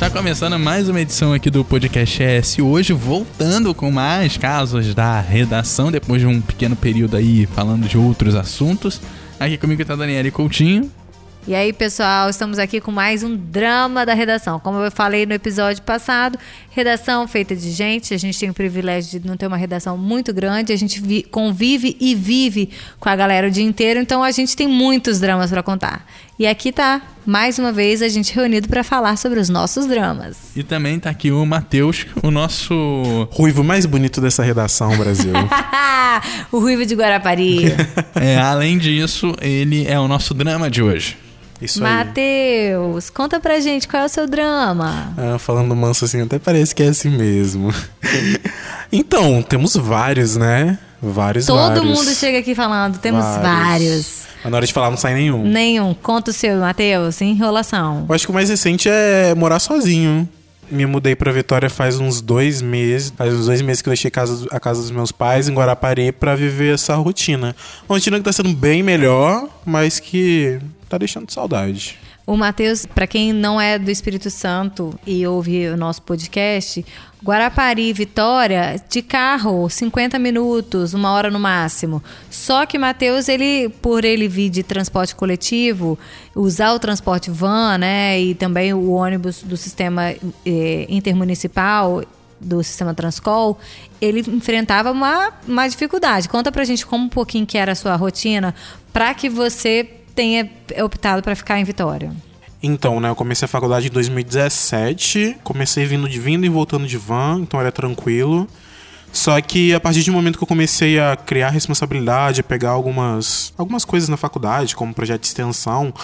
está começando mais uma edição aqui do Podcast S. Hoje voltando com mais casos da redação, depois de um pequeno período aí falando de outros assuntos. Aqui comigo está a Daniela Coutinho. E aí, pessoal, estamos aqui com mais um drama da redação. Como eu falei no episódio passado, redação feita de gente. A gente tem o privilégio de não ter uma redação muito grande. A gente vi, convive e vive com a galera o dia inteiro. Então, a gente tem muitos dramas para contar. E aqui tá, mais uma vez, a gente reunido para falar sobre os nossos dramas. E também tá aqui o Matheus, o nosso. Ruivo mais bonito dessa redação, Brasil. o Ruivo de Guarapari. é, além disso, ele é o nosso drama de hoje. Isso Matheus, conta pra gente qual é o seu drama. Ah, falando manso assim, até parece que é assim mesmo. então, temos vários, né? Vários, Todo vários. mundo chega aqui falando, temos vários. vários. Mas na hora de falar não sai nenhum. Nenhum. Conta o seu, Matheus, enrolação. Eu acho que o mais recente é morar sozinho. Me mudei pra Vitória faz uns dois meses. Faz uns dois meses que eu deixei a casa, a casa dos meus pais em Guarapari pra viver essa rotina. Uma rotina que tá sendo bem melhor, mas que tá deixando saudade. O Matheus, para quem não é do Espírito Santo e ouve o nosso podcast, Guarapari, Vitória, de carro, 50 minutos, uma hora no máximo. Só que Matheus, ele, por ele vir de transporte coletivo, usar o transporte van, né, e também o ônibus do sistema eh, intermunicipal, do sistema Transcol, ele enfrentava uma, uma dificuldade. Conta pra gente como um pouquinho que era a sua rotina para que você tenha optado para ficar em Vitória? Então, né, eu comecei a faculdade em 2017, comecei vindo de vindo e voltando de van, então era tranquilo. Só que a partir do momento que eu comecei a criar responsabilidade, a pegar algumas, algumas coisas na faculdade, como projeto de extensão,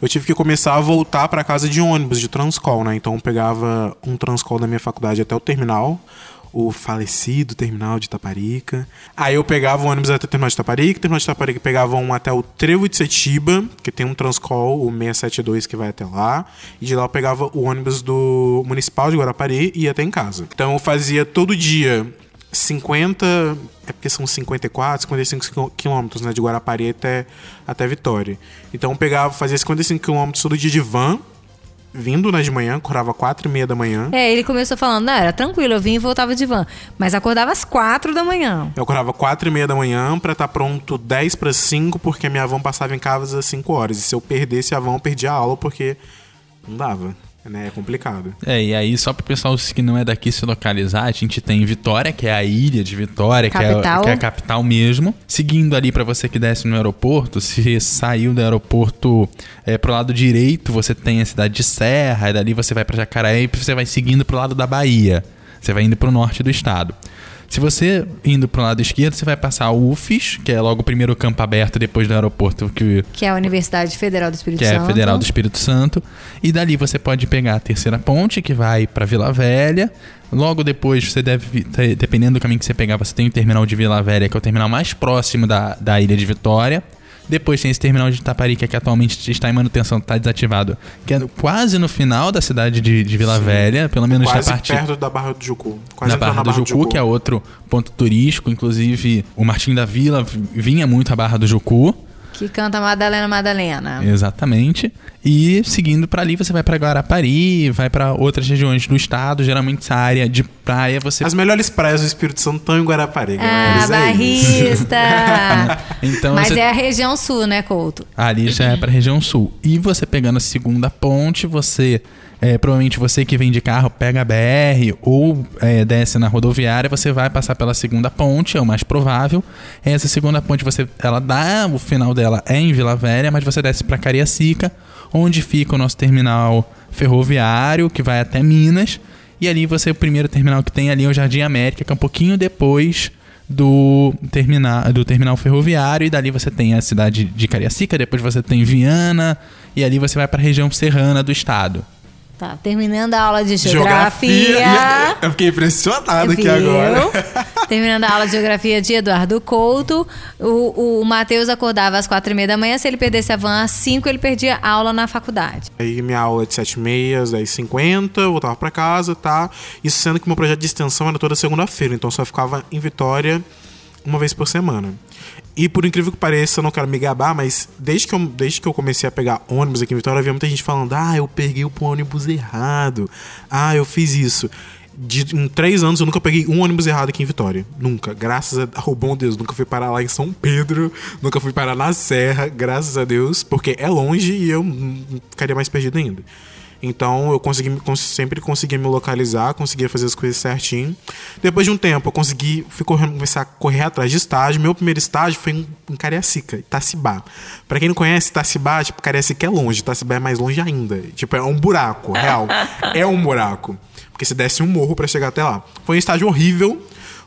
eu tive que começar a voltar para casa de ônibus, de Transcol, né? Então eu pegava um Transcol da minha faculdade até o terminal, o falecido terminal de Taparica. Aí eu pegava o ônibus até o terminal de Taparica, terminal de Taparica pegava um até o Trevo de Setiba, que tem um Transcol, o 672 que vai até lá, e de lá eu pegava o ônibus do Municipal de Guarapari e ia até em casa. Então eu fazia todo dia 50, é porque são 54, 55 quilômetros, né, de Guarapari até, até Vitória. Então eu pegava, fazia 55 quilômetros todo dia de van, vindo né, de manhã, acordava quatro e meia da manhã. É, ele começou falando, não, era tranquilo, eu vim e voltava de van. Mas acordava às quatro da manhã. Eu acordava quatro e meia da manhã pra estar tá pronto dez para cinco, porque a minha van passava em casa às cinco horas. E se eu perdesse a van, eu perdia a aula, porque não dava né? É complicado. É, e aí, só para o pessoal que não é daqui se localizar, a gente tem Vitória, que é a ilha de Vitória, que é, que é, a capital mesmo. Seguindo ali para você que desce no aeroporto, se saiu do aeroporto é, pro lado direito, você tem a cidade de Serra, e dali você vai para Jacareí e você vai seguindo pro lado da Bahia. Você vai indo pro norte do estado. Se você indo para o lado esquerdo, você vai passar o UFES, que é logo o primeiro campo aberto depois do aeroporto. Que, que é a Universidade Federal do Espírito que Santo. Que é a Federal do Espírito Santo. E dali você pode pegar a terceira ponte, que vai para Vila Velha. Logo depois, você deve, dependendo do caminho que você pegar, você tem o terminal de Vila Velha, que é o terminal mais próximo da, da Ilha de Vitória. Depois tem esse terminal de Itaparica que atualmente está em manutenção, está desativado, que é quase no final da cidade de, de Vila Sim. Velha, pelo menos quase na parte perto da Barra do Jucu. Quase na Barra, na do, Barra Jucu, do Jucu, que é outro ponto turístico, inclusive o Martim da Vila vinha muito à Barra do Jucu. Que canta Madalena Madalena. Exatamente. E seguindo para ali, você vai para Guarapari, vai para outras regiões do estado. Geralmente essa área de praia você. As melhores praias do Espírito Santo estão em Guarapari. Ah, é barrista! então, Mas você... é a região sul, né, Couto? Ali já é para região sul. E você pegando a segunda ponte, você é, provavelmente você que vem de carro pega a BR ou é, desce na rodoviária, você vai passar pela segunda ponte, é o mais provável. Essa segunda ponte, você, ela dá, o final dela é em Vila Velha, mas você desce para Cariacica, onde fica o nosso terminal ferroviário, que vai até Minas. E ali você, o primeiro terminal que tem ali é o Jardim América, que é um pouquinho depois do terminal, do terminal ferroviário. E dali você tem a cidade de Cariacica, depois você tem Viana, e ali você vai para a região serrana do estado. Tá, terminando a aula de geografia. geografia. Eu fiquei impressionado aqui agora. terminando a aula de geografia de Eduardo Couto. O, o Matheus acordava às quatro e meia da manhã. Se ele perdesse a van às cinco, ele perdia aula na faculdade. Aí minha aula é de sete e meia, às dez e cinquenta, voltava pra casa, tá? Isso sendo que meu projeto de extensão era toda segunda-feira. Então só ficava em Vitória uma vez por semana. E por incrível que pareça, eu não quero me gabar, mas desde que eu, desde que eu comecei a pegar ônibus aqui em Vitória, havia muita gente falando: ah, eu peguei o ônibus errado, ah, eu fiz isso. De, em três anos eu nunca peguei um ônibus errado aqui em Vitória. Nunca. Graças ao bom Deus. Nunca fui parar lá em São Pedro. Nunca fui parar na Serra. Graças a Deus. Porque é longe e eu ficaria mais perdido ainda. Então eu consegui, sempre consegui me localizar, conseguia fazer as coisas certinho. Depois de um tempo, eu consegui fui correr, começar a correr atrás de estágio. Meu primeiro estágio foi em, em Cariacica, Itacibá. Para quem não conhece, Itacibá, tipo, Cariacica é longe, Itacibá é mais longe ainda. Tipo, é um buraco, real. é um buraco. Porque você desce um morro para chegar até lá. Foi um estágio horrível,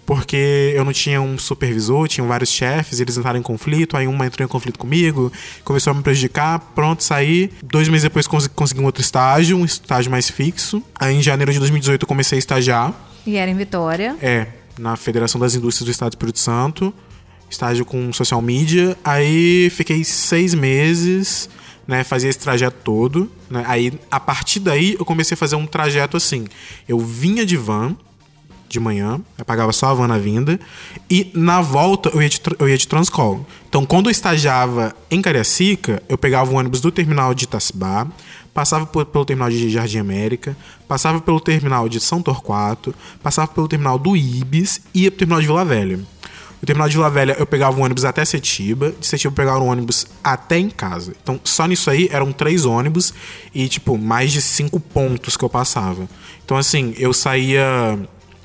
porque eu não tinha um supervisor, tinham vários chefes, eles entraram em conflito, aí uma entrou em conflito comigo, começou a me prejudicar, pronto, saí. Dois meses depois consegui um outro estágio, um estágio mais fixo. Aí em janeiro de 2018 eu comecei a estagiar. E era em Vitória? É, na Federação das Indústrias do Estado do Espírito Santo, estágio com social media. Aí fiquei seis meses, né, fazia esse trajeto todo. Né? Aí, a partir daí, eu comecei a fazer um trajeto assim. Eu vinha de van, de manhã, eu pagava só a van na vinda, e na volta eu ia de, eu ia de Transcol. Então, quando eu estagiava em Cariacica, eu pegava o ônibus do terminal de Itacibá, passava por, pelo terminal de Jardim América, passava pelo terminal de São Torquato, passava pelo terminal do Ibis e ia pro terminal de Vila Velha. O terminal de Vila Velha eu pegava o ônibus até Setiba, de Setiba eu pegava o ônibus até em casa. Então, só nisso aí eram três ônibus e, tipo, mais de cinco pontos que eu passava. Então, assim, eu saía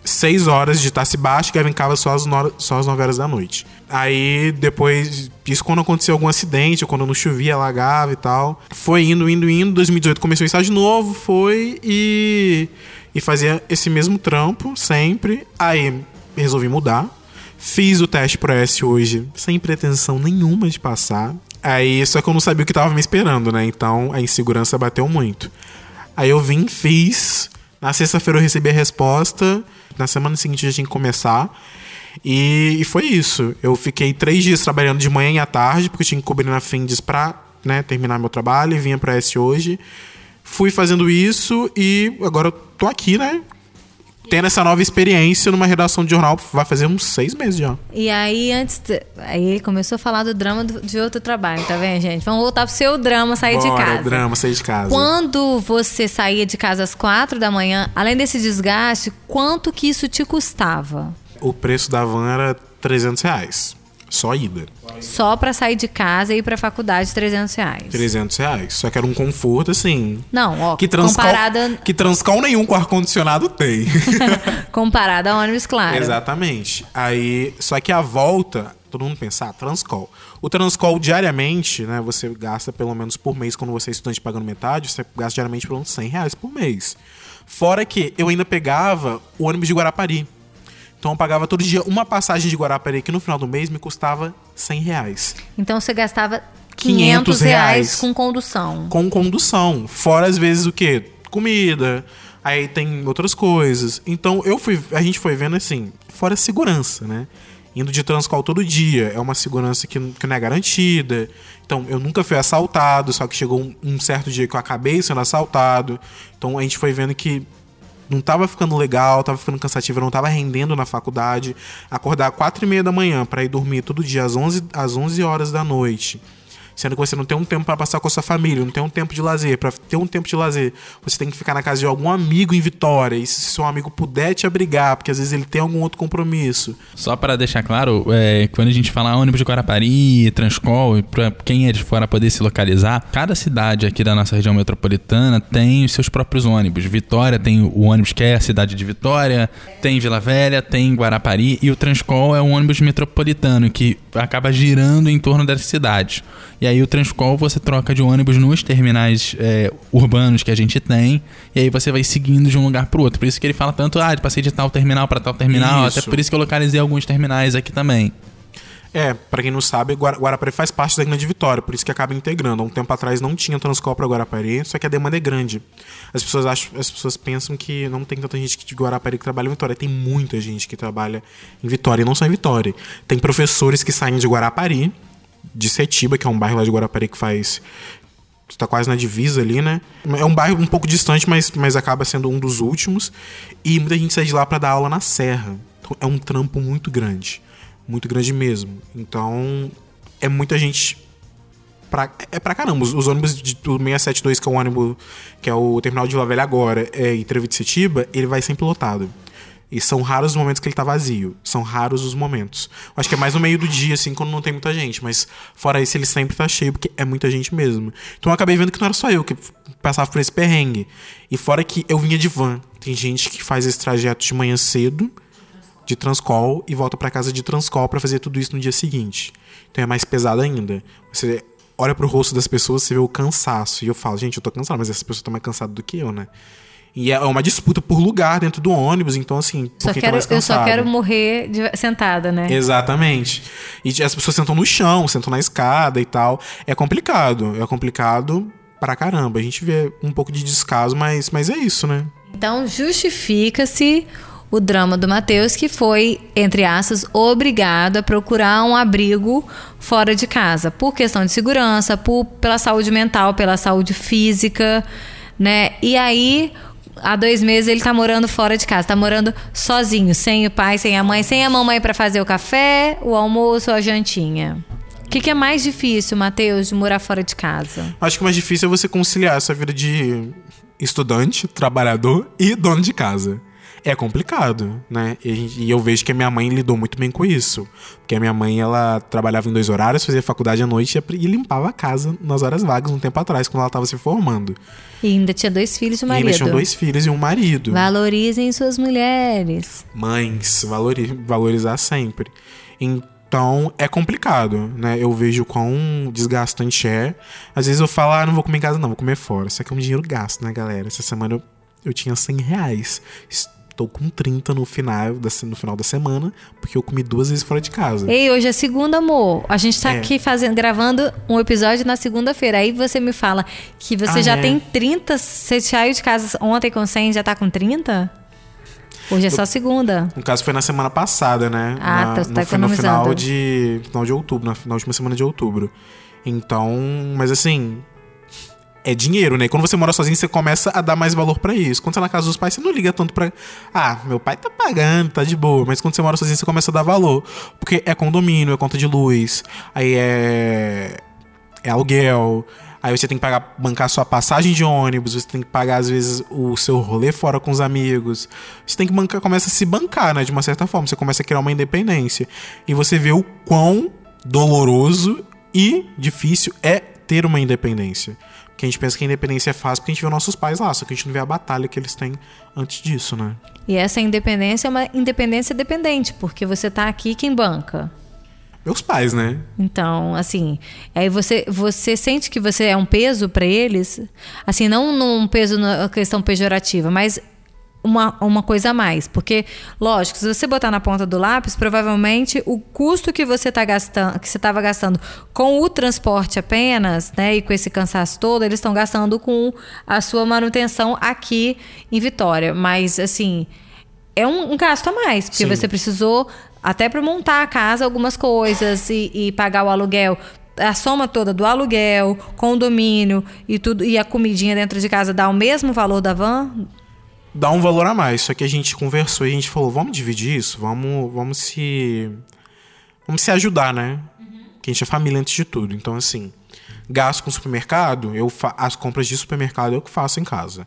6 horas de Itacibá, chegava em casa só às, só às 9 horas da noite. Aí depois, isso quando aconteceu algum acidente, ou quando não chovia, alagava e tal. Foi indo, indo, indo. 2018 começou um estágio novo, foi e. E fazia esse mesmo trampo sempre. Aí resolvi mudar. Fiz o teste pro S hoje sem pretensão nenhuma de passar. Aí, só que eu não sabia o que tava me esperando, né? Então a insegurança bateu muito. Aí eu vim, fiz. Na sexta-feira eu recebi a resposta. Na semana seguinte já tinha que começar. E, e, foi isso. Eu fiquei três dias trabalhando de manhã e à tarde, porque tinha que cobrir na Findes pra né, terminar meu trabalho e vinha pra S hoje. Fui fazendo isso e agora eu tô aqui, né? Tendo essa nova experiência numa redação de jornal, vai fazer uns seis meses já. E aí, antes. De... Aí ele começou a falar do drama do, de outro trabalho, tá vendo, gente? Vamos voltar pro seu drama, sair Bora, de casa. drama, sair de casa. Quando você saía de casa às quatro da manhã, além desse desgaste, quanto que isso te custava? O preço da van era 300 reais. Só ida. Só para sair de casa e ir pra faculdade, 300 reais. 300 reais. Só que era um conforto, assim. Não, ó, que transcal, comparada... Que transcal nenhum com ar-condicionado tem. comparada a ônibus, claro. Exatamente. Aí, só que a volta, todo mundo pensa, ah, Transcol. O Transcol diariamente, né, você gasta pelo menos por mês, quando você é estudante pagando metade, você gasta diariamente pelo menos 100 reais por mês. Fora que eu ainda pegava o ônibus de Guarapari. Então eu pagava todo dia uma passagem de Guarapari que no final do mês me custava 100 reais. Então você gastava 500, 500 reais com condução. Com condução. Fora às vezes o quê? Comida. Aí tem outras coisas. Então eu fui, a gente foi vendo assim, fora segurança, né? Indo de Transcol todo dia. É uma segurança que, que não é garantida. Então, eu nunca fui assaltado, só que chegou um, um certo dia que eu acabei sendo assaltado. Então, a gente foi vendo que não tava ficando legal, tava ficando cansativo, eu não tava rendendo na faculdade. Acordar quatro e meia da manhã para ir dormir todo dia às 11, às 11 horas da noite sendo que você não tem um tempo para passar com a sua família, não tem um tempo de lazer. Para ter um tempo de lazer, você tem que ficar na casa de algum amigo em Vitória. E se seu amigo puder te abrigar, porque às vezes ele tem algum outro compromisso. Só para deixar claro, é, quando a gente fala ônibus de Guarapari, Transcol, para quem é de fora poder se localizar, cada cidade aqui da nossa região metropolitana tem os seus próprios ônibus. Vitória tem o ônibus que é a cidade de Vitória, tem Vila Velha, tem Guarapari e o Transcol é um ônibus metropolitano que acaba girando em torno das cidades. E aí o Transcol você troca de ônibus nos terminais é, urbanos que a gente tem. E aí você vai seguindo de um lugar pro outro. Por isso que ele fala tanto, ah, passei de tal terminal para tal terminal. Isso. Até por isso que eu localizei alguns terminais aqui também. É, para quem não sabe, Guarapari faz parte da Grande Vitória, por isso que acaba integrando. Há um tempo atrás não tinha Transcol para Guarapari, só que a demanda é grande. As pessoas acham, as pessoas pensam que não tem tanta gente de Guarapari que trabalha em Vitória. Tem muita gente que trabalha em Vitória, e não só em Vitória. Tem professores que saem de Guarapari de Setiba, que é um bairro lá de Guarapari que faz está quase na divisa ali, né? É um bairro um pouco distante, mas, mas acaba sendo um dos últimos. E muita gente sai de lá para dar aula na Serra. Então é um trampo muito grande. Muito grande mesmo. Então, é muita gente. Pra, é pra caramba. Os, os ônibus de, do 672, que é o ônibus, que é o terminal de Vila Velha agora, é, e Trevi de Setiba, ele vai sempre lotado. E são raros os momentos que ele tá vazio. São raros os momentos. Eu acho que é mais no meio do dia, assim, quando não tem muita gente. Mas fora isso, ele sempre tá cheio, porque é muita gente mesmo. Então eu acabei vendo que não era só eu que passava por esse perrengue. E fora que eu vinha de van. Tem gente que faz esse trajeto de manhã cedo, de Transcol, e volta para casa de Transcol para fazer tudo isso no dia seguinte. Então é mais pesado ainda. Você olha pro rosto das pessoas, você vê o cansaço. E eu falo, gente, eu tô cansado, mas essa pessoa tá mais cansada do que eu, né? E é uma disputa por lugar dentro do ônibus, então assim, Só tá quero, mais eu só quero morrer de- sentada, né? Exatamente. E as pessoas sentam no chão, sentam na escada e tal. É complicado. É complicado pra caramba. A gente vê um pouco de descaso, mas, mas é isso, né? Então justifica-se o drama do Matheus, que foi, entre aspas, obrigado a procurar um abrigo fora de casa, por questão de segurança, por, pela saúde mental, pela saúde física, né? E aí, há dois meses ele tá morando fora de casa, tá morando sozinho, sem o pai, sem a mãe, sem a mamãe para fazer o café, o almoço, a jantinha. O que, que é mais difícil, Matheus, de morar fora de casa? Acho que o mais difícil é você conciliar essa vida de estudante, trabalhador e dono de casa. É complicado, né? E, gente- e eu vejo que a minha mãe lidou muito bem com isso. Porque a minha mãe, ela trabalhava em dois horários, fazia faculdade à noite e limpava a casa nas horas vagas um tempo atrás, quando ela estava se formando. E ainda tinha dois filhos e um E ainda marido. tinham dois filhos e um marido. Valorizem suas mulheres. mães, valori- valorizar sempre. Então é complicado, né? Eu vejo quão desgastante é. Às vezes eu falo, ah, não vou comer em casa, não, vou comer fora. Isso aqui é um dinheiro gasto, né, galera? Essa semana eu, eu tinha 100 reais. Estou com 30 no final, da, no final da semana, porque eu comi duas vezes fora de casa. Ei, hoje é segunda, amor. A gente tá É. aqui fazendo, gravando um episódio na segunda-feira. Aí você me fala que você Ah, já é? tem 30. Você saiu de casa ontem com 100 e já tá com 30? Hoje é só segunda. No caso foi na semana passada, né? Ah, na, tá- no, tá foi no final de final de outubro, na, na última semana de outubro. Então, mas assim, é dinheiro, né? E quando você mora sozinho, você começa a dar mais valor pra isso. Quando você tá na casa dos pais, você não liga tanto pra. Ah, meu pai tá pagando, tá de boa. Mas quando você mora sozinho, você começa a dar valor. Porque é condomínio, é conta de luz, aí é. É aluguel. Aí você tem que pagar, bancar sua passagem de ônibus, você tem que pagar, às vezes, o seu rolê fora com os amigos. Você tem que bancar, começa a se bancar, né? De uma certa forma. Você começa a criar uma independência. E você vê o quão doloroso e difícil é ter uma independência. Porque a gente pensa que a independência é fácil porque a gente vê nossos pais lá, só que a gente não vê a batalha que eles têm antes disso, né? E essa independência é uma independência dependente, porque você tá aqui quem banca. Meus pais, né? Então, assim, aí você, você sente que você é um peso pra eles, assim, não num peso na questão pejorativa, mas uma, uma coisa a mais. Porque, lógico, se você botar na ponta do lápis, provavelmente o custo que você tá gastando, que você estava gastando com o transporte apenas, né, e com esse cansaço todo, eles estão gastando com a sua manutenção aqui em Vitória. Mas, assim, é um, um gasto a mais, porque Sim. você precisou, até para montar a casa, algumas coisas e, e pagar o aluguel. A soma toda do aluguel, condomínio e tudo, e a comidinha dentro de casa dá o mesmo valor da van? Dá um valor a mais. Só que a gente conversou e a gente falou, vamos dividir isso, vamos, vamos se. Vamos se ajudar, né? Que a gente é família antes de tudo. Então, assim, gasto com supermercado, eu fa- as compras de supermercado eu que faço em casa.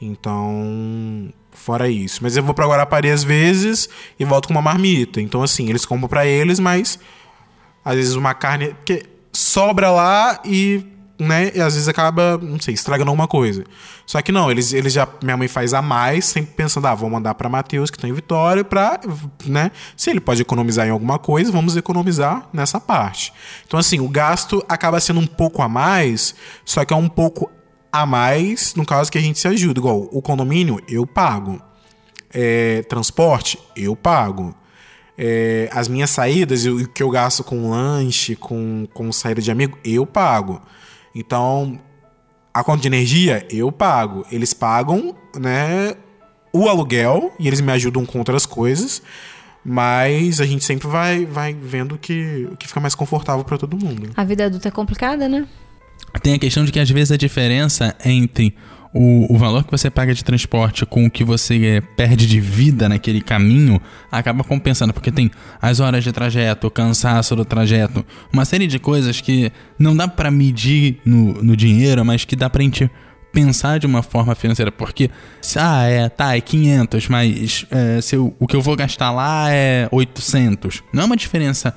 Então, fora isso. Mas eu vou pra Guarapari às vezes e volto com uma marmita. Então, assim, eles compram pra eles, mas às vezes uma carne que sobra lá e, né, e às vezes acaba, não sei, estragando alguma coisa. Só que não, eles, eles já minha mãe faz a mais, sempre pensando, ah, vou mandar pra Matheus que tá em Vitória pra, né, se ele pode economizar em alguma coisa, vamos economizar nessa parte. Então assim, o gasto acaba sendo um pouco a mais, só que é um pouco a mais no caso que a gente se ajuda, igual o condomínio eu pago. É, transporte, eu pago. É, as minhas saídas, o que eu gasto com lanche, com, com saída de amigo, eu pago. Então, a conta de energia, eu pago. Eles pagam, né, o aluguel e eles me ajudam com outras coisas. Mas a gente sempre vai, vai vendo que, o que fica mais confortável para todo mundo. A vida adulta é complicada, né? Tem a questão de que às vezes a diferença entre o, o valor que você paga de transporte com o que você é, perde de vida naquele caminho acaba compensando, porque tem as horas de trajeto, o cansaço do trajeto, uma série de coisas que não dá para medir no, no dinheiro, mas que dá pra gente pensar de uma forma financeira, porque, ah, é, tá, é 500, mas é, se eu, o que eu vou gastar lá é 800. Não é uma diferença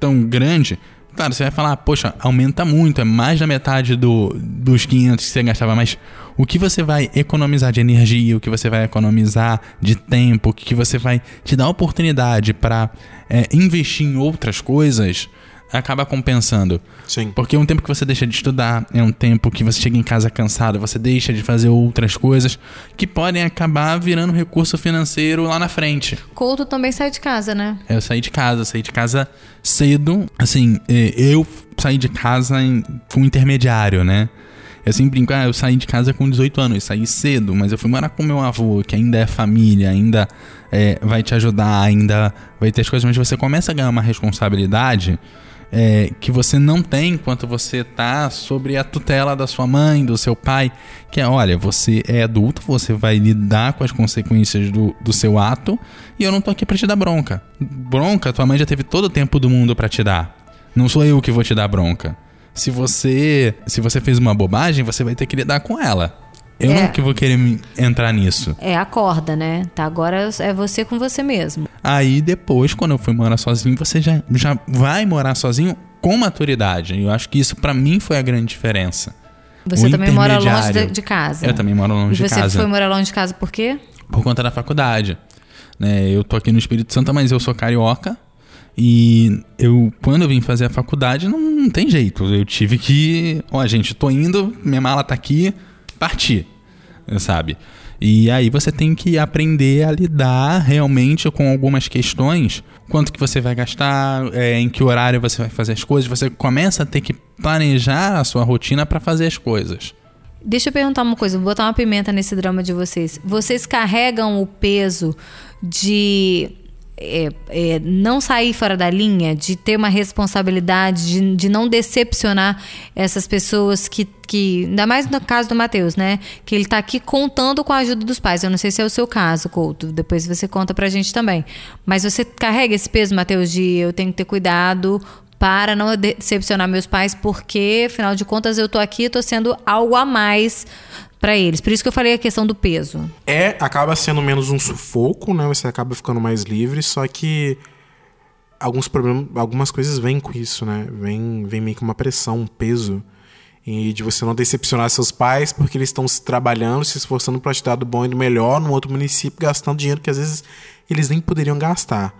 tão grande. Claro, você vai falar, poxa, aumenta muito, é mais da metade do, dos 500 que você gastava, mas o que você vai economizar de energia, o que você vai economizar de tempo, o que você vai te dar oportunidade para é, investir em outras coisas, acaba compensando. Sim. Porque é um tempo que você deixa de estudar, é um tempo que você chega em casa cansado, você deixa de fazer outras coisas que podem acabar virando recurso financeiro lá na frente. Couto também sai de casa, né? Eu saí de casa, saí de casa cedo. Assim, é, eu saí de casa em, com um intermediário, né? Eu sempre brinco, ah, eu saí de casa com 18 anos, saí cedo, mas eu fui morar com meu avô, que ainda é família, ainda é, vai te ajudar, ainda vai ter as coisas, mas você começa a ganhar uma responsabilidade é, que você não tem enquanto você tá sobre a tutela da sua mãe, do seu pai, que é, olha, você é adulto, você vai lidar com as consequências do, do seu ato, e eu não tô aqui pra te dar bronca. Bronca, tua mãe já teve todo o tempo do mundo para te dar. Não sou eu que vou te dar bronca. Se você, se você fez uma bobagem, você vai ter que lidar com ela. Eu É. não que vou querer me- entrar nisso. É a corda, né? Tá, agora é você com você mesmo. Aí depois, quando eu fui morar sozinho, você já, já vai morar sozinho com maturidade. E eu acho que isso pra mim foi a grande diferença. Você O também mora longe de, de casa. Eu também moro longe E de você casa. foi morar longe de casa por quê? Por conta da faculdade. Né, eu tô aqui no Espírito Santo, mas eu sou carioca. E eu, quando eu vim fazer a faculdade, não, não tem jeito. Eu tive que. Ó, gente, tô indo, minha mala tá aqui, partir. Sabe? E aí você tem que aprender a lidar realmente com algumas questões. Quanto que você vai gastar, é, em que horário você vai fazer as coisas. Você começa a ter que planejar a sua rotina para fazer as coisas. Deixa eu perguntar uma coisa, vou botar uma pimenta nesse drama de vocês. Vocês carregam o peso de é, é, não sair fora da linha, de ter uma responsabilidade, de, de não decepcionar essas pessoas que, que. Ainda mais no caso do Matheus, né? Que ele tá aqui contando com a ajuda dos pais. Eu não sei se é o seu caso, Couto. Depois você conta pra gente também. Mas você carrega esse peso, Matheus, de eu tenho que ter cuidado para não decepcionar meus pais, porque, afinal de contas, eu tô aqui tô sendo algo a mais para eles. Por isso que eu falei a questão do peso. É, acaba sendo menos um sufoco, né? Você acaba ficando mais livre, só que alguns problemas, algumas coisas vêm com isso, né? Vem, vem meio que uma pressão, um peso. E de você não decepcionar seus pais porque eles estão se trabalhando, se esforçando para te dar do bom e do melhor num outro município, gastando dinheiro que às vezes eles nem poderiam gastar.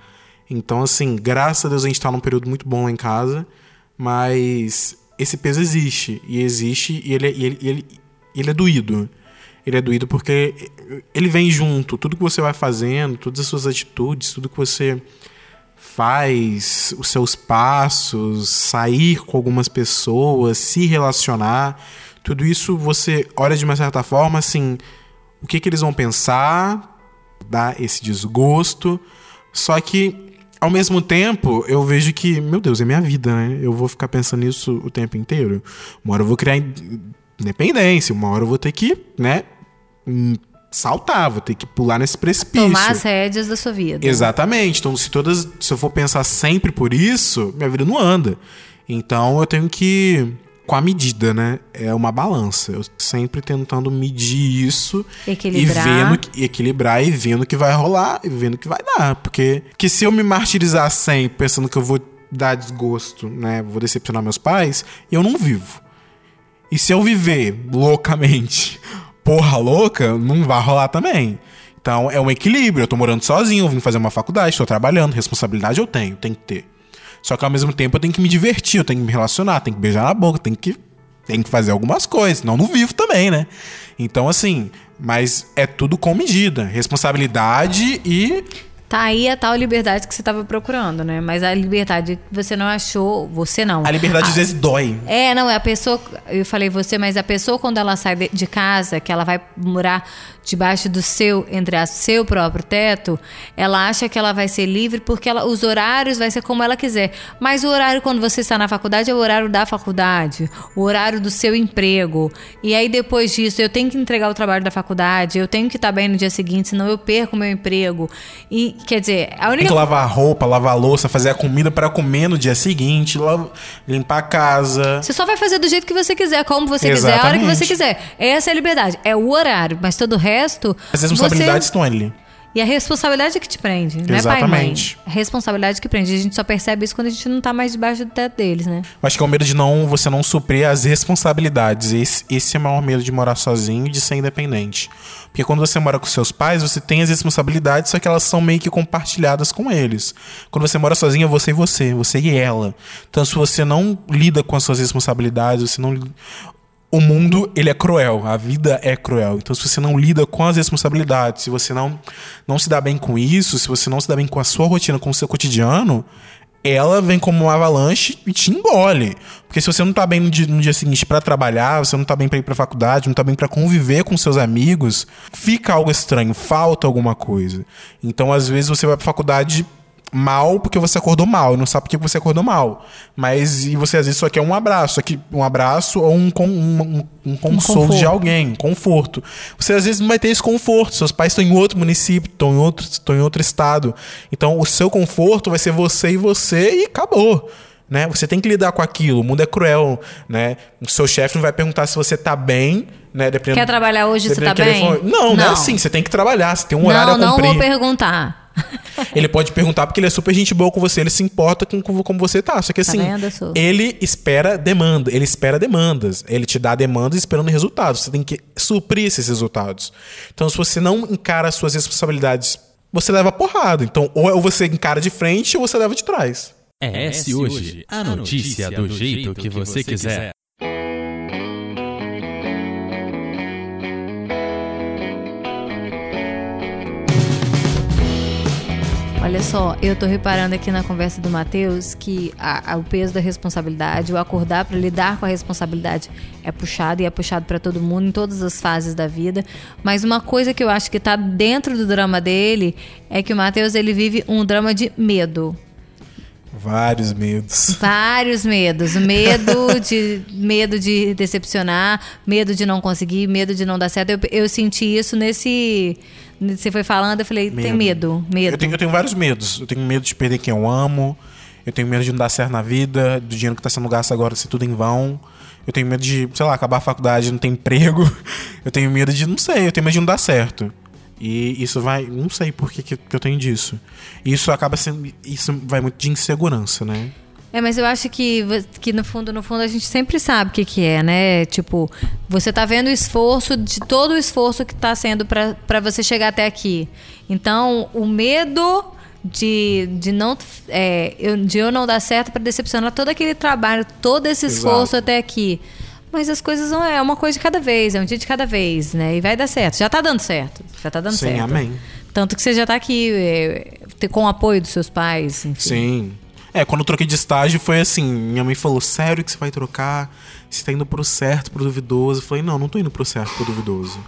Então, assim, graças a Deus a gente tá num período muito bom lá em casa, mas esse peso existe. E existe e ele, é- e ele, e ele, ele é doído. Ele é doído porque ele vem junto. Tudo que você vai fazendo, todas as suas atitudes, tudo que você faz, os seus passos, sair com algumas pessoas, se relacionar, tudo isso você olha de uma certa forma assim, o que, que eles vão pensar, dá esse desgosto. Só que, ao mesmo tempo, eu vejo que, meu Deus, é minha vida, né? Eu vou ficar pensando nisso o tempo inteiro. Uma hora eu vou criar independência, uma hora eu vou ter que, né, hum, saltar, vou ter que pular nesse precipício. Tomar as rédeas da sua vida. Exatamente. Então, se todas, se eu for pensar sempre por isso, minha vida não anda. Então, eu tenho que com a medida, né? É uma balança. Eu sempre tentando medir isso Equilibrar. e vendo que- equilibrar e vendo o que vai rolar e vendo o que vai dar, porque que se eu me martirizar sempre pensando que eu vou dar desgosto, né? Vou decepcionar meus pais, eu não vivo. E se eu viver loucamente, porra louca, não vai rolar também. Então é um equilíbrio. Eu tô morando sozinho, eu vim fazer uma faculdade, estou trabalhando, responsabilidade eu tenho, tem que ter. Só que ao mesmo tempo eu tenho que me divertir, eu tenho que me relacionar, tenho que beijar na boca, tenho que, tenho que fazer algumas coisas, senão não vivo também, né? Então assim, mas é tudo com medida. Responsabilidade e Tá aí a tal liberdade que você estava procurando, né? Mas a liberdade que você não achou, você não. A liberdade A- às vezes dói. É, não, é a pessoa. Eu falei você, mas a pessoa, quando ela sai de- de casa, que ela vai morar debaixo do seu, entre a seu próprio teto, ela acha que ela vai ser livre porque ela, os horários vai ser como ela quiser. Mas o horário, quando você está na faculdade, é o horário da faculdade, o horário do seu emprego. E aí, depois disso, eu tenho que entregar o trabalho da faculdade, eu tenho que estar bem no dia seguinte, senão eu perco meu emprego. E, quer dizer, a Tem única que lavar a roupa, lavar a louça, fazer a comida pra comer no dia seguinte, limpar a casa. Você só vai fazer do jeito que você quiser, como você quiser, a hora que Exatamente. você quiser. Essa é a liberdade. É o horário, mas todo o resto. As responsabilidades você- estão ali. E a responsabilidade é que te prende, não é pai e mãe. Exatamente. A responsabilidade que prende. A gente só percebe isso quando a gente não tá mais debaixo do teto deles, né? Acho que é o medo de não você não suprir as responsabilidades. Esse, esse é o maior medo de morar sozinho e de ser independente. Porque quando você mora com seus pais, você tem as responsabilidades, só que elas são meio que compartilhadas com eles. Quando você mora sozinho, é você e você, você e ela. Então, se você não lida com as suas responsabilidades, você não. O mundo, ele é cruel. A vida é cruel. Então, se você não lida com as responsabilidades, se você não, não se dá bem com isso, se você não se dá bem com a sua rotina, com o seu cotidiano, ela vem como uma avalanche e te engole. Porque se você não tá bem no dia, no dia seguinte pra trabalhar, você não tá bem pra ir pra faculdade, não tá bem pra conviver com seus amigos, fica algo estranho, falta alguma coisa. Então, às vezes, você vai pra faculdade mal porque você acordou mal e não sabe por que você acordou mal. Mas e você às vezes só quer um abraço, só que um abraço ou um, um, um, um consolo de alguém, um conforto. Você às vezes não vai ter esse conforto. Seus pais estão em outro município, estão em outro, estão em outro estado. Então o seu conforto vai ser você e você e acabou. Né? Você tem que lidar com aquilo. O mundo é cruel, né? O seu chefe não vai perguntar se você tá bem, né? Dependendo, Quer trabalhar hoje, você tá bem? for. Não, não é Não. assim. Você tem que trabalhar, você tem um horário não, a não cumprir. vou perguntar. Ele pode perguntar porque ele é super gente boa com você, ele se importa com, com como você tá. Só que assim, vendo, Su? ele espera demanda, ele espera demandas. Ele te dá demandas esperando resultados. Você tem que suprir esses resultados. Então, se você não encara as suas responsabilidades, você leva porrada. Então, ou você encara de frente ou você leva de trás. É esse hoje, a notícia do jeito que você quiser. Olha só, eu tô reparando aqui na conversa do Matheus que a- a- o peso da responsabilidade, o acordar para lidar com a responsabilidade é puxado e é puxado para todo mundo em todas as fases da vida. Mas uma coisa que eu acho que tá dentro do drama dele é que o Matheus ele vive um drama de medo. Vários medos. Vários medos. Medo de, medo de decepcionar, medo de não conseguir, medo de não dar certo. Eu, eu senti isso nesse. Você foi falando, eu falei, tem medo. Medo. Eu tenho, eu tenho vários medos. Eu tenho medo de perder quem eu amo. Eu tenho medo de não dar certo na vida, do dinheiro que está sendo gasto agora ser tudo em vão. Eu tenho medo de, sei lá, acabar a faculdade e não ter emprego. Eu tenho medo de, não sei, eu tenho medo de não dar certo. E isso vai, não sei por que, que eu tenho disso. Isso acaba sendo, isso vai muito de insegurança, né? É, mas eu acho que, que no fundo, no fundo, a gente sempre sabe o que, que é, né? Tipo, você tá vendo o esforço, de todo o esforço que tá sendo pra você chegar até aqui. Então, o medo de, de, não, é, eu, de eu não dar certo para decepcionar todo aquele trabalho, todo esse esforço Exato. até aqui. Mas as coisas não é uma coisa de cada vez, é um dia de cada vez, né? E vai dar certo. Já tá dando certo. Já tá dando Sim, certo. amém. Tanto que você já tá aqui é, com o apoio dos seus pais, enfim. Sim. É, quando eu troquei de estágio foi assim, minha mãe falou, sério que você vai trocar? Você tá indo pro certo, pro duvidoso? Eu falei, não, não tô indo pro certo, pro duvidoso.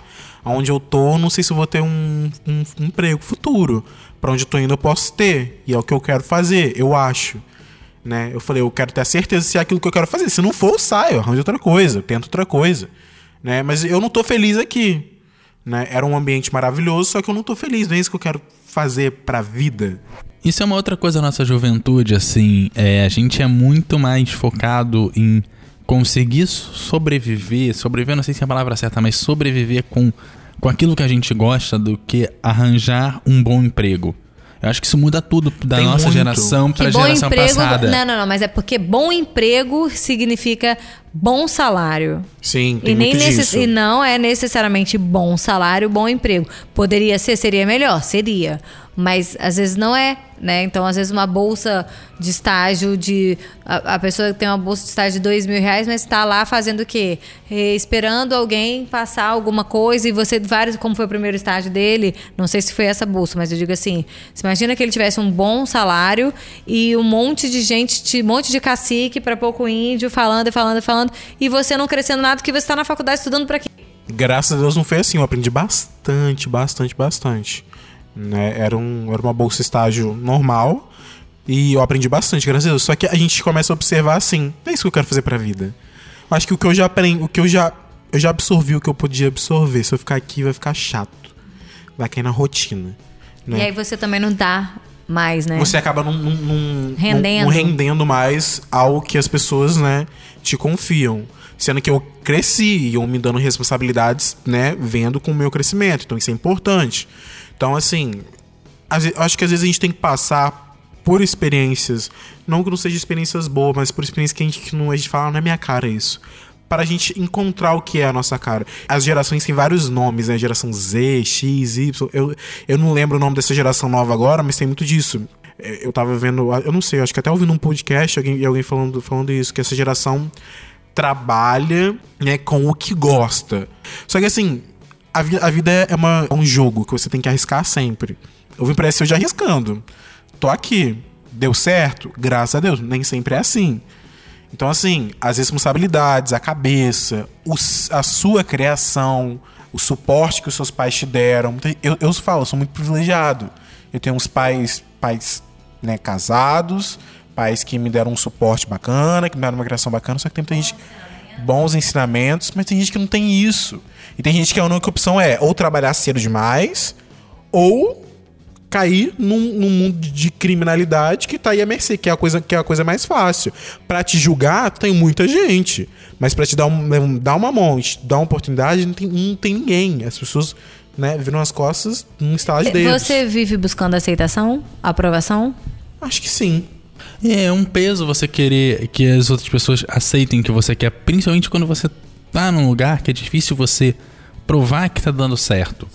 Aonde eu tô, não sei se eu vou ter um, um- um emprego futuro. Pra onde eu tô indo, eu posso ter. E é o que eu quero fazer, eu acho. Né? Eu falei, eu quero ter a certeza se é aquilo que eu quero fazer. Se não for, eu saio, arranjo outra coisa, tento outra coisa. Né? Mas eu não tô feliz aqui. Né? Era um ambiente maravilhoso, só que eu não tô feliz. Não é isso que eu quero fazer pra vida. Isso é uma outra coisa da nossa juventude, assim. É, a gente é muito mais focado em conseguir sobreviver. Sobreviver, não sei se é a palavra certa, mas sobreviver com, com aquilo que a gente gosta do que arranjar um bom emprego. Eu acho que isso muda tudo da Tem nossa muito. geração Que pra bom geração emprego. passada. Não, não, não, mas é porque bom emprego significa bom salário. Sim, tem E, nem necess- e não é necessariamente bom salário, bom emprego. Poderia ser, seria melhor, seria. Mas às vezes não é, né? Então, às vezes, uma bolsa de estágio de. A, a pessoa tem uma bolsa de estágio de dois mil reais, mas está lá fazendo o quê? Eh, esperando alguém passar alguma coisa e você, vários, como foi o primeiro estágio dele, não sei se foi essa bolsa, mas eu digo assim: você imagina que ele tivesse um bom salário e um monte de gente, um monte de cacique para pouco índio, falando e falando e falando, e você não crescendo nada, que você está na faculdade estudando para quê? Graças a Deus não foi assim. Eu aprendi bastante, bastante, bastante. Né? Era, um, era uma bolsa estágio normal. E eu aprendi bastante, graças a Deus. Só que a gente começa a observar assim: é isso que eu quero fazer pra vida. Eu acho que o que eu já aprendi, o que eu já, eu já absorvi o que eu podia absorver. Se eu ficar aqui, vai ficar chato. Vai cair na rotina. Né? E aí você também não dá mais, né? você acaba não, não- não- Rendendo. não rendendo mais ao que as pessoas, né, te confiam. Sendo que eu cresci e eu me dando responsabilidades, né, vendo com o meu crescimento. Então isso é importante. Então, assim, eu acho que às vezes a gente tem que passar por experiências, não que não sejam experiências boas, mas por experiências que a gente, que não, a gente fala, não é minha cara isso. Para a gente encontrar o que é a nossa cara. As gerações têm vários nomes, né? Geração Z, X, Y. Eu, eu não lembro o nome dessa geração nova agora, mas tem muito disso. É, Eu tava vendo, eu não sei, acho que até ouvindo um podcast alguém, alguém falando, falando isso, que essa geração trabalha né, com o que gosta. Só que assim, a, vi- a vida é, uma- é um jogo que você tem que arriscar sempre. Eu vim pra esse hoje arriscando. Tô aqui. Deu certo? Graças a Deus. Nem sempre é assim. Então, assim, as responsabilidades, a cabeça, a sua criação, o suporte que os seus pais te deram. Eu, eu falo, eu sou muito privilegiado. Eu tenho uns pais, pais né, casados, pais que me deram um suporte bacana, que me deram uma criação bacana, só que tem muita gente. Bons ensinamentos, mas tem gente que não tem isso. E tem gente que a única opção é ou trabalhar cedo demais, ou cair num, num mundo de criminalidade que tá aí à mercê, que é a coisa, que é a coisa mais fácil. Pra te julgar, tem muita gente. Mas pra te dar, um, dar uma mão, te dar uma oportunidade, não tem, não tem ninguém. As pessoas né, viram as costas num estalo de. Você vive buscando aceitação, aprovação? Acho que sim. É um peso você querer que as outras pessoas aceitem que você quer, principalmente quando você tá num lugar que é difícil você provar que tá dando certo.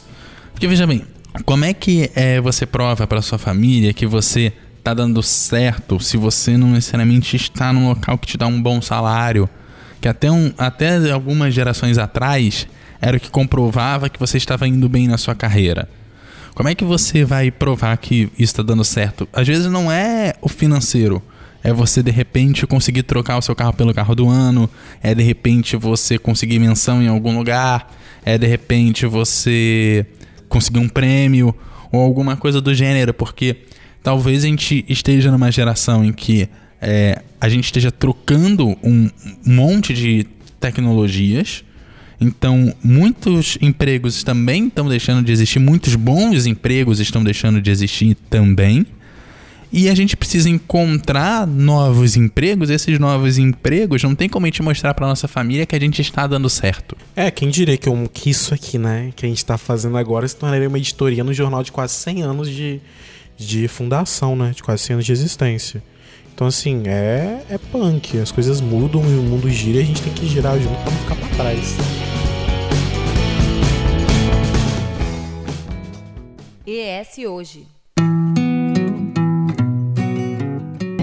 Porque veja bem, como é que é, você prova para sua família que você tá dando certo se você não necessariamente está num local que te dá um bom salário? Que até, um, até algumas gerações atrás era o que comprovava que você estava indo bem na sua carreira. Como é que você vai provar que isso está dando certo? Às vezes não é o financeiro. É você de repente conseguir trocar o seu carro pelo carro do ano. É de repente você conseguir menção em algum lugar. É de repente você conseguir um prêmio ou alguma coisa do gênero. Porque talvez a gente esteja numa geração em que é, a gente esteja trocando um monte de tecnologias. Então, muitos empregos também estão deixando de existir, muitos bons empregos estão deixando de existir também. E a gente precisa encontrar novos empregos. Esses novos empregos não tem como a gente mostrar para nossa família que a gente está dando certo. É, quem diria que, que isso aqui, né, que a gente tá fazendo agora se tornaria uma editoria no jornal de quase 100 anos de, de fundação, né, de quase 100 anos de existência. Então, assim, é, é punk. As coisas mudam e o mundo gira e a gente tem que girar junto pra não ficar pra trás. ES hoje.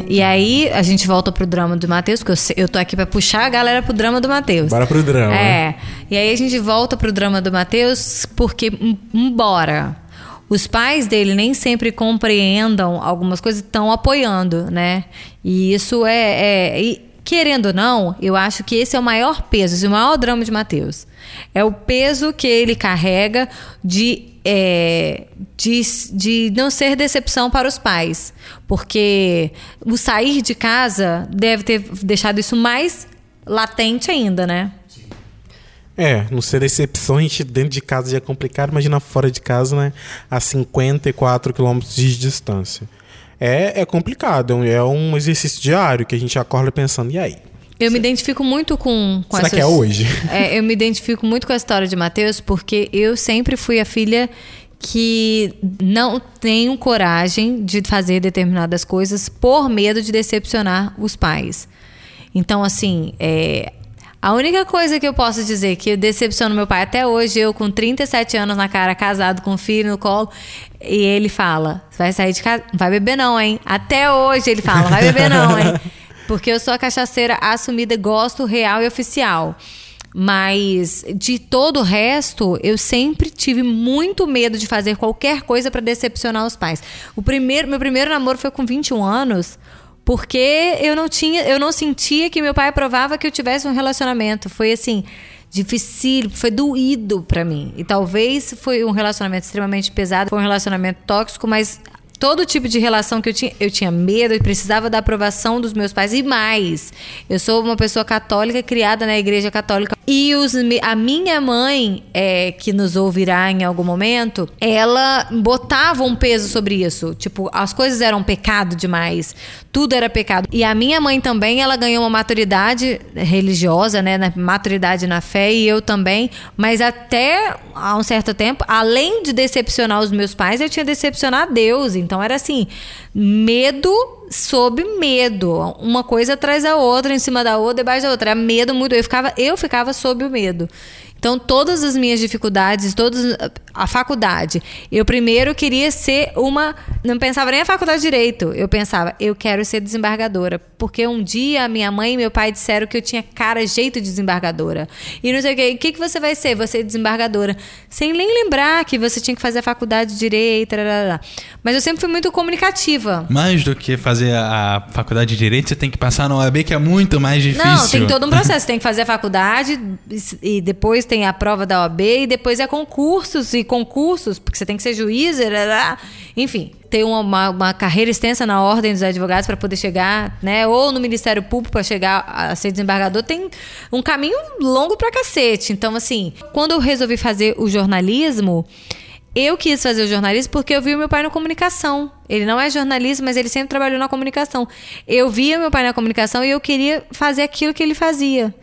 E aí, a gente volta pro drama do Matheus, porque eu, sei- eu tô aqui pra puxar a galera pro drama do Matheus. Bora pro drama. né? É. E aí a gente volta pro drama do Matheus, porque, em- embora os pais dele nem sempre compreendam algumas coisas, estão apoiando, né? E isso é. é- e, querendo ou não, eu acho que esse é o maior peso, esse é o maior drama de Matheus. É o peso que ele carrega de. é, de, de não ser decepção para os pais. Porque o sair de casa deve ter deixado isso mais latente ainda, né? É, não ser decepção, a gente dentro de casa já é complicado, imagina fora de casa, né? A 54 quilômetros de distância. É, é complicado, é um- é um exercício diário que a gente acorda pensando, e aí? Eu me identifico muito com, com Será essas- que é hoje? É, eu me identifico muito com a história de Matheus, porque eu sempre fui a filha que não tenho coragem de fazer determinadas coisas por medo de decepcionar os pais. Então, assim, é, A única coisa que eu posso dizer que decepciona meu pai até hoje, eu com 37 anos na cara, casado com um filho no colo, e ele fala: vai sair de casa, não vai beber não, hein? Até hoje ele fala: vai beber não, hein? Porque eu sou a cachaceira assumida, gosto real e oficial. Mas de todo o resto, eu sempre tive muito medo de fazer qualquer coisa para decepcionar os pais. O primeiro, meu primeiro namoro foi com 21 anos, porque eu não tinha, eu não sentia que meu pai aprovava que eu tivesse um relacionamento. Foi assim, difícil, foi doído para mim. E talvez foi um relacionamento extremamente pesado, foi um relacionamento tóxico, mas todo tipo de relação que eu tinha, eu tinha medo e precisava da aprovação dos meus pais e mais. Eu sou uma pessoa católica criada na igreja católica e os, a minha mãe, é, que nos ouvirá em algum momento, ela botava um peso sobre isso. Tipo, as coisas eram pecado demais, tudo era pecado. E a minha mãe também, ela ganhou uma maturidade religiosa, né, maturidade na fé e eu também, mas até há um certo tempo, além de decepcionar os meus pais, eu tinha decepcionado Deus. Então era assim, medo sob medo, uma coisa atrás da outra, em cima da outra, debaixo da outra. Era medo muito, eu ficava, eu ficava sob o medo. Então, todas as minhas dificuldades, todas a faculdade, eu primeiro queria ser uma, não pensava nem a faculdade de direito, eu pensava, eu quero ser desembargadora, porque um dia minha mãe e meu pai disseram que eu tinha cara, jeito de desembargadora. E não sei o que, o que, que você vai ser? Você é desembargadora, sem nem lembrar que você tinha que fazer a faculdade de direito, mas eu sempre fui muito comunicativa. Mais do que fazer a faculdade de direito, você tem que passar na OAB, que é muito mais difícil. Não, tem todo um processo, tem que fazer a faculdade e depois tem a prova da OAB e depois é concursos e concursos, porque você tem que ser juiz, enfim, ter uma, uma, carreira extensa na ordem dos advogados para poder chegar, né? Ou no Ministério Público para chegar a ser desembargador, tem um caminho longo pra cacete. Então, assim, quando eu resolvi fazer o jornalismo, eu quis fazer o jornalismo porque eu vi o meu pai na comunicação. Ele não é jornalista, mas ele sempre trabalhou na comunicação. Eu via meu pai na comunicação e eu queria fazer aquilo que ele fazia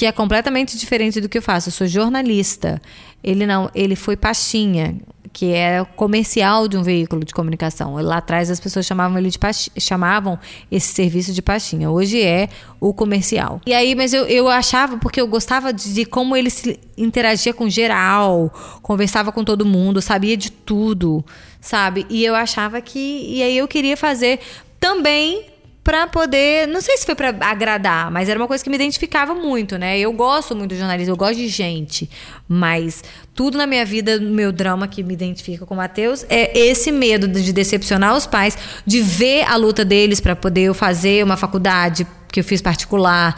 que é completamente diferente do que eu faço. Eu sou jornalista. Ele não, ele foi pastinha, que é comercial de um veículo de comunicação. Lá atrás as pessoas chamavam ele de pastinha, chamavam esse serviço de pastinha. Hoje é o comercial. E aí, mas eu, eu achava, porque eu gostava de, de como ele se interagia com geral, conversava com todo mundo, sabia de tudo, sabe? E eu achava que. E aí eu queria fazer também para poder, não sei se foi para agradar, mas era uma coisa que me identificava muito, né? Eu gosto muito de jornalismo, eu gosto de gente, mas tudo na minha vida, no meu drama que me identifica com o Matheus, é esse medo de decepcionar os pais, de ver a luta deles para poder eu fazer uma faculdade que eu fiz particular,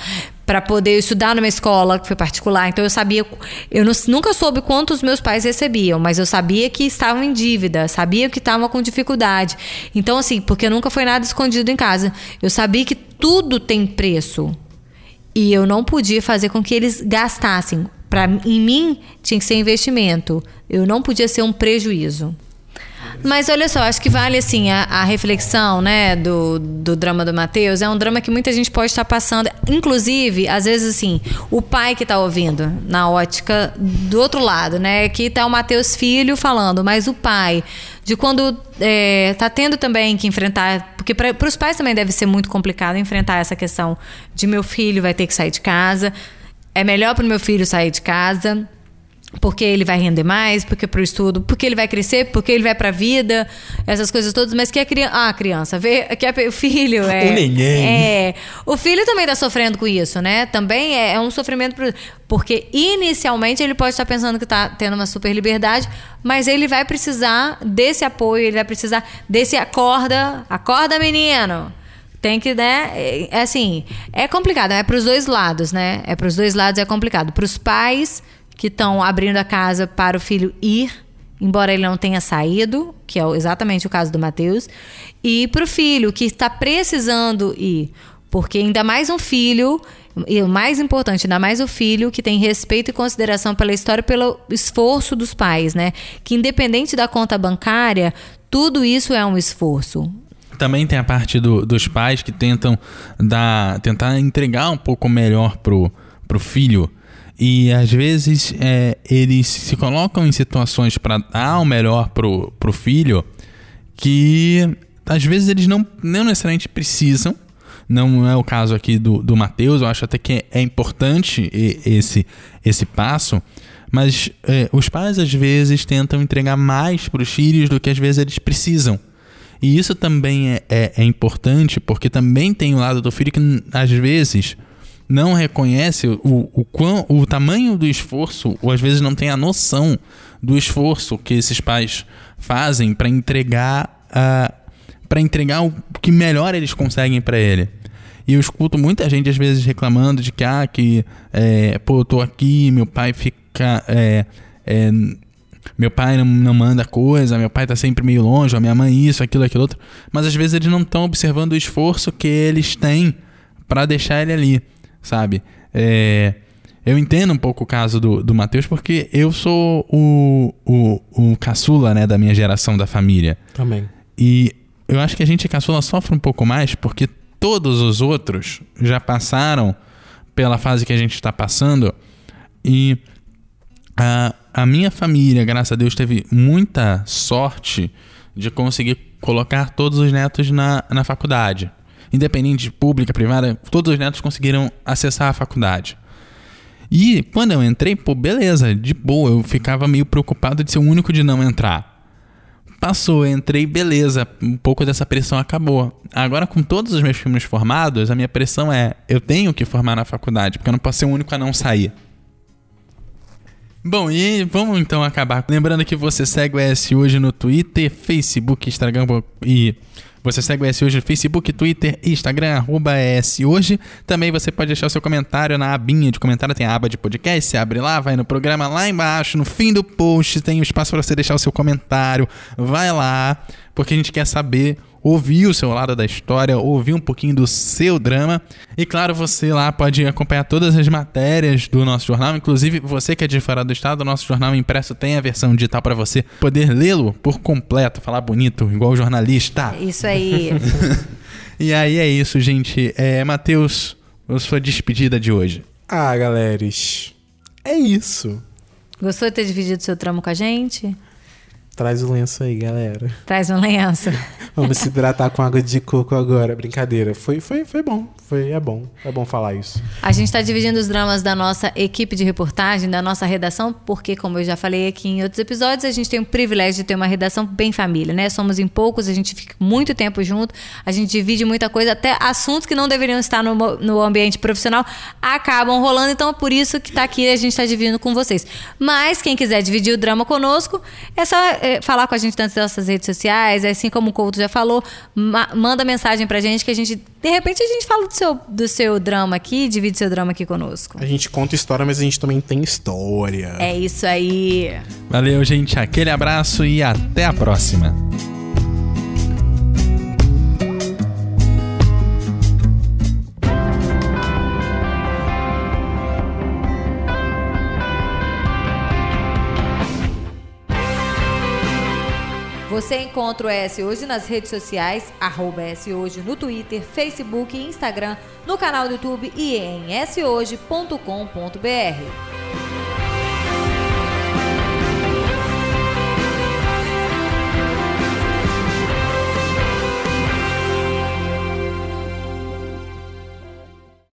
para poder estudar numa escola que foi particular. Então eu sabia, eu não, nunca soube quantos meus pais recebiam, mas eu sabia que estavam em dívida, sabia que estavam com dificuldade. Então assim, porque nunca foi nada escondido em casa, eu sabia que tudo tem preço e eu não podia fazer com que eles gastassem. Para em mim tinha que ser investimento. Eu não podia ser um prejuízo. Mas olha só, acho que vale assim a, a reflexão, né, do, do drama do Matheus. É um drama que muita gente pode estar passando. Inclusive, às vezes assim, o pai que está ouvindo, na ótica do outro lado, né? Aqui está o Matheus filho falando, mas o pai, de quando é, tá tendo também que enfrentar. Porque para os pais também deve ser muito complicado enfrentar essa questão de meu filho vai ter que sair de casa. É melhor para o meu filho sair de casa porque ele vai render mais, porque para o estudo, porque ele vai crescer, porque ele vai para a vida, essas coisas todas, mas que a criança, ah, a criança, vê, que é o filho é, o neném. é, o filho também está sofrendo com isso, né? Também é, é um sofrimento pro, porque inicialmente ele pode estar pensando que está tendo uma super liberdade, mas ele vai precisar desse apoio, ele vai precisar desse acorda, acorda menino. Tem que, né? É, assim, é complicado, é para os dois lados, né? É para os dois lados é complicado. Para os pais que estão abrindo a casa para o filho ir, embora ele não tenha saído, que é exatamente o caso do Mateus, e para o filho que está precisando ir, porque ainda mais um filho e o mais importante, ainda mais o filho que tem respeito e consideração pela história, pelo esforço dos pais, né? Que independente da conta bancária, tudo isso é um esforço. Também tem a parte do, dos pais que tentam dar, tentar entregar um pouco melhor pro, pro filho e às vezes é, eles se colocam em situações para dar o melhor pro, pro filho que às vezes eles não, não necessariamente precisam, não é o caso aqui do, do Matheus, eu acho até que é importante esse, esse passo, mas é, os pais às vezes tentam entregar mais para os filhos do que às vezes eles precisam. E isso também é, é, é importante, porque também tem o lado do filho que às vezes não reconhece o, o, quão, o tamanho do esforço, ou às vezes não tem a noção do esforço que esses pais fazem para entregar uh, para entregar o que melhor eles conseguem para ele. E eu escuto muita gente às vezes reclamando de que ah que é, pô eu tô aqui meu pai fica é, é, meu pai não, não manda coisa, meu pai tá sempre meio longe, a minha mãe isso, aquilo, aquilo outro. Mas às vezes eles não estão observando o esforço que eles têm para deixar ele ali, sabe? É, eu entendo um pouco o caso do, do Matheus, porque eu sou o, o, o caçula, né, da minha geração da família. Também. E eu acho que a gente caçula sofre um pouco mais porque todos os outros já passaram pela fase que a gente está passando e a, a minha família, graças a Deus, teve muita sorte de conseguir colocar todos os netos na, na faculdade. Independente de pública, privada, todos os netos conseguiram acessar a faculdade. E quando eu entrei, pô, beleza, de boa, eu ficava meio preocupado de ser o único de não entrar. Passou, entrei, beleza, um pouco dessa pressão acabou. Agora, com todos os meus filmes formados, a minha pressão é: eu tenho que formar na faculdade, porque eu não posso ser o único a não sair. Bom, e vamos então acabar. Lembrando que você segue o ES hoje no Twitter, Facebook, Instagram e você segue o S Hoje no Facebook, Twitter, Instagram, arroba S Hoje. Também você pode deixar o seu comentário na abinha de comentário, tem a aba de podcast, você abre lá, vai no programa lá embaixo, no fim do post tem o espaço para você deixar o seu comentário. Vai lá, porque a gente quer saber ouvir o seu lado da história, ouvir um pouquinho do seu drama. E claro, você lá pode acompanhar todas as matérias do nosso jornal, inclusive você que é de fora do estado, o nosso jornal impresso tem a versão digital para você poder lê-lo por completo, falar bonito, igual jornalista. Isso aí. e aí é isso, gente. É, Matheus, a sua despedida de hoje. Ah, galeres, é isso. Gostou de ter dividido seu tramo com a gente? Traz o lenço aí, galera. Traz um lenço. Vamos se hidratar com água de coco agora. Brincadeira. Foi, foi, foi bom. Foi, é bom. É bom falar isso. A gente está dividindo os dramas da nossa equipe de reportagem, da nossa redação, porque, como eu já falei aqui em outros episódios, a gente tem o privilégio de ter uma redação bem família, né? Somos em poucos, a gente fica muito tempo junto, a gente divide muita coisa, até assuntos que não deveriam estar no, no ambiente profissional acabam rolando. Então é por isso que está aqui a gente está dividindo com vocês. Mas quem quiser dividir o drama conosco, é só é, falar com a gente nas nossas redes sociais, assim como o Couto já falou, ma manda mensagem pra gente que a gente, de repente, a gente fala do seu, do seu drama aqui, divide seu drama aqui conosco. A gente conta história, mas a gente também tem história. É isso aí. Valeu, gente. Aquele abraço e até a próxima. Você encontra o S Hoje nas redes sociais, arroba S Hoje no Twitter, Facebook e Instagram, no canal do YouTube e em shoje.com.br.